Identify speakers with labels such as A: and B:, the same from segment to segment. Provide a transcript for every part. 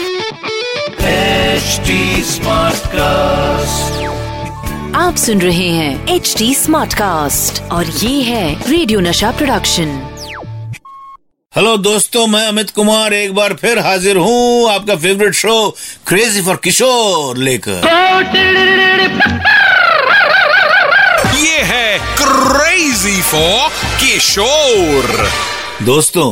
A: HD cast
B: आप सुन रहे हैं एच डी स्मार्ट कास्ट और ये है रेडियो नशा प्रोडक्शन
C: हेलो दोस्तों मैं अमित कुमार एक बार फिर हाजिर हूँ आपका favourite show crazy for Kishore लेकर
D: ये है क्रेजी फॉर किशोर
C: दोस्तों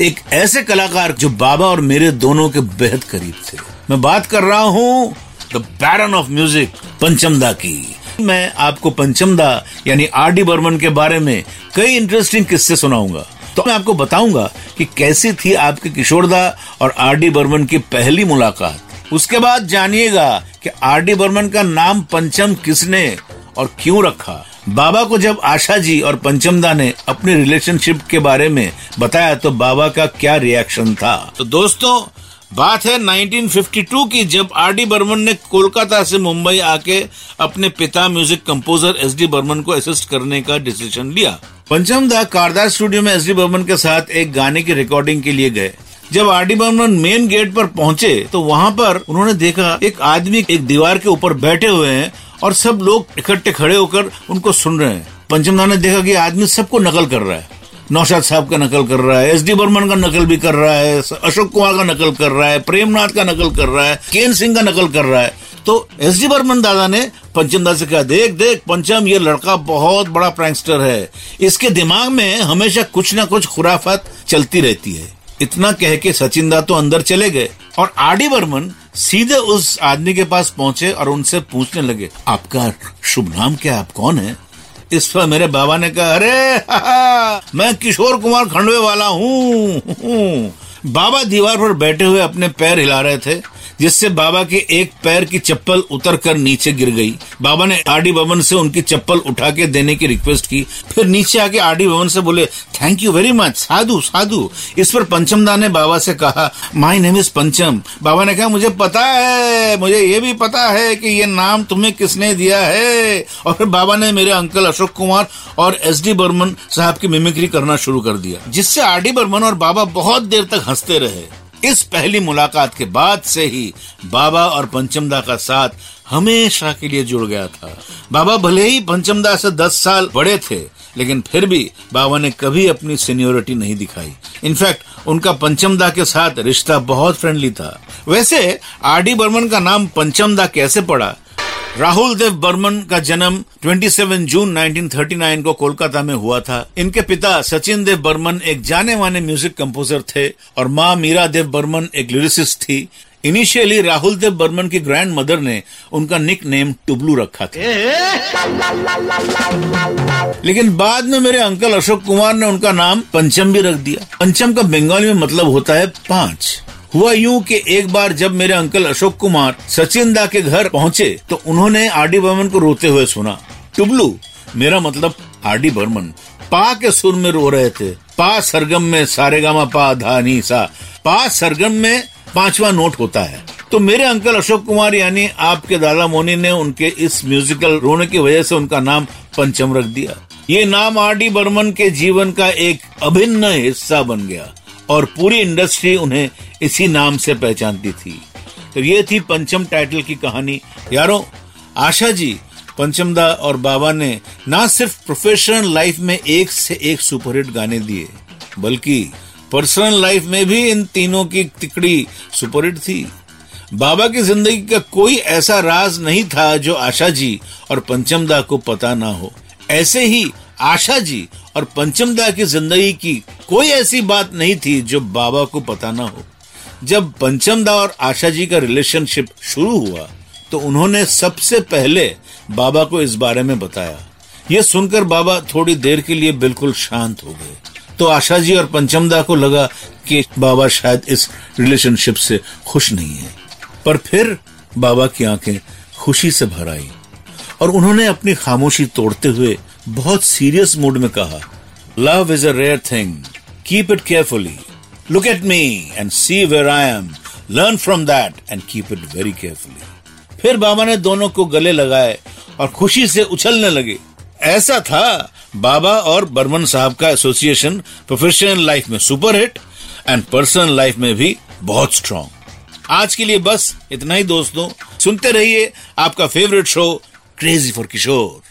C: एक ऐसे कलाकार जो बाबा और मेरे दोनों के बेहद करीब थे। मैं बात कर रहा हूँ the baron of music Panchamda की। मैं आपको पंचमदा, यानी आर डी बर्मन के बारे में कई इंटरेस्टिंग किस्से सुनाऊँगा। तो मैं आपको बताऊँगा कि कैसी थी आपके किशोरदा और आर डी बर्मन की पहली मुलाकात। उसके बाद जानिएगा कि आर डी बर्मन का नाम पंचम किसने और क्यों रखा। बाबा को जब आशा जी और पंचमदा ने अपनी रिलेशनशिप के बारे में बताया तो बाबा का क्या रिएक्शन था? तो दोस्तों बात है 1952 की जब आर डी बर्मन ने कोलकाता से मुंबई आके अपने पिता music composer S D Burman को असिस्ट करने का डिसीज़न लिया। पंचमदा कारदार स्टूडियो में एस डी बर्मन के साथ एक गाने की रिकॉर्डिंग के लिए गए। जब R D Burman main gate पर पहुँचे तो वहाँ पर उन्होंने देखा एक आदमी एक दीवार के ऊपर बैठे हुए हैं और सब लोग इकट्ठे खड़े होकर उनको सुन रहे हैं। पंचमदा ने देखा कि आदमी सबको नकल कर रहा है। नौशाद साहब का नकल कर रहा है एस डी बर्मन का नकल भी कर रहा है अशोक कुमार का नकल कर रहा है, प्रेमनाथ का नकल कर रहा है, केन सिंह का नकल कर रहा है। तो एस डी बर्मन दादा ने पंचम पंचमदा से कहा, देख देख, पंचम, ये लड़का बहुत बड़ा प्रैंगस्टर है। इसके दिमाग में हमेशा कुछ ना कुछ खुराफात चलती रहती है। इतना कह के सचिन दा तो अंदर चले गए। और आर डी बर्मन सीधे उस आदमी के पास पहुँचे और उनसे पूछने लगे, आपका शुभ नाम क्या आप कौन है? इस पर मेरे बाबा ने कहा, अरे, मैं किशोर कुमार खंडवे वाला हूँ। बाबा दीवार पर बैठे हुए अपने पैर हिला रहे थे। जिससे बाबा के एक पैर की चप्पल उतर कर नीचे गिर गई। बाबा ने आरडी बमन से उनकी चप्पल उठा के देने की रिक्वेस्ट की। फिर नीचे आके आरडी बमन से बोले थैंक यू वेरी मच साधु साधु। इस पर पंचमदा ने बाबा से कहा माई नेम इज़ पंचम बाबा ने कहा, मुझे पता है, मुझे ये भी पता है कि ये नाम तुम्हें किसने दिया है? और फिर बाबा ने मेरे अंकल अशोक कुमार और एस डी बर्मन साहब की मिमिक्री करना शुरू कर दिया, जिससे आर डी बर्मन और बाबा बहुत देर तक हँसते रहे। इस पहली मुलाकात के बाद से ही बाबा और पंचमदा का साथ हमेशा के लिए जुड़ गया था। बाबा भले ही पंचमदा से दस साल बड़े थे, लेकिन फिर भी बाबा ने कभी अपनी सीनियोरिटी नहीं दिखाई। इनफैक्ट उनका पंचमदा के साथ रिश्ता बहुत फ्रेंडली था। वैसे, आर डी बर्मन का नाम पंचमदा कैसे पड़ा? राहुल देव बर्मन का जन्म 27 जून 1939 को कोलकाता में हुआ था। इनके पिता सचिन देव बर्मन एक जाने माने म्यूज़िक कंपोजर थे और माँ मीरा देव बर्मन एक लिरिसिस्ट थी। इनिशियली राहुल देव बर्मन की ग्रैंड मदर ने उनका निक नेम टुबलू रखा था। लेकिन बाद में मेरे अंकल अशोक कुमार ने उनका नाम पंचम भी रख दिया। पंचम का बंगाली में मतलब होता है पाँच। हुआ यूँ कि एक बार जब मेरे अंकल अशोक कुमार सचिन दा के घर पहुँचे तो उन्होंने आर डी बर्मन को रोते हुए सुना। टुबलू, मेरा मतलब आर डी बर्मन। पा के सुर में रो रहे थे। पा सरगम में सारेगामा पा धा नी सा। पा सरगम में पांचवा नोट होता है। तो मेरे अंकल अशोक कुमार यानी आपके दादा मोनी ने उनके इस म्यूजिकल रोने की वजह से उनका नाम पंचम रख दिया। ये नाम आर डी बर्मन के जीवन का एक अभिन्न हिस्सा बन गया। और पूरी इंडस्ट्री उन्हें इसी नाम से पहचानती थी। तो ये थी पंचम टाइटल की कहानी। यारो, आशा जी, पंचमदा और बाबा ने ना सिर्फ़ प्रोफेशनल लाइफ में एक से एक सुपरहिट गाने दिए, बल्कि पर्सनल लाइफ में भी इन तीनों की तिकड़ी सुपरहिट थी। बाबा की ज़िंदगी का कोई ऐसा राज नहीं था जो आशा जी और पंचमदा को पता ना हो। ऐसे ही आशा जी और पंचमदा की ज़िंदगी की कोई ऐसी बात नहीं थी जो बाबा को पता ना हो। जब पंचमदा और आशा जी का रिलेशनशिप शुरू हुआ तो उन्होंने सबसे पहले बाबा को इस बारे में बताया। ये सुनकर बाबा थोड़ी देर के लिए बिल्कुल शांत हो गए। तो आशा जी और पंचमदा को लगा कि बाबा शायद इस रिलेशनशिप से खुश नहीं है। पर फिर बाबा की आँखें खुशी से भर आई और उन्होंने अपनी खामोशी तोड़ते हुए बहुत सीरियस मूड में कहा love is a rare thing keep it carefully look at me and see where I am learn from that and keep it very carefully फिर बाबा ने दोनों को गले लगाए और खुशी से उछलने लगे। ऐसा था बाबा और बर्मन साहब का एसोसिएशन प्रोफेशनल लाइफ में super hit and personal life में भी बहुत स्ट्रॉन्ग आज के लिए बस इतना ही दोस्तों। सुनते रहिए आपका favourite show crazy for Kishore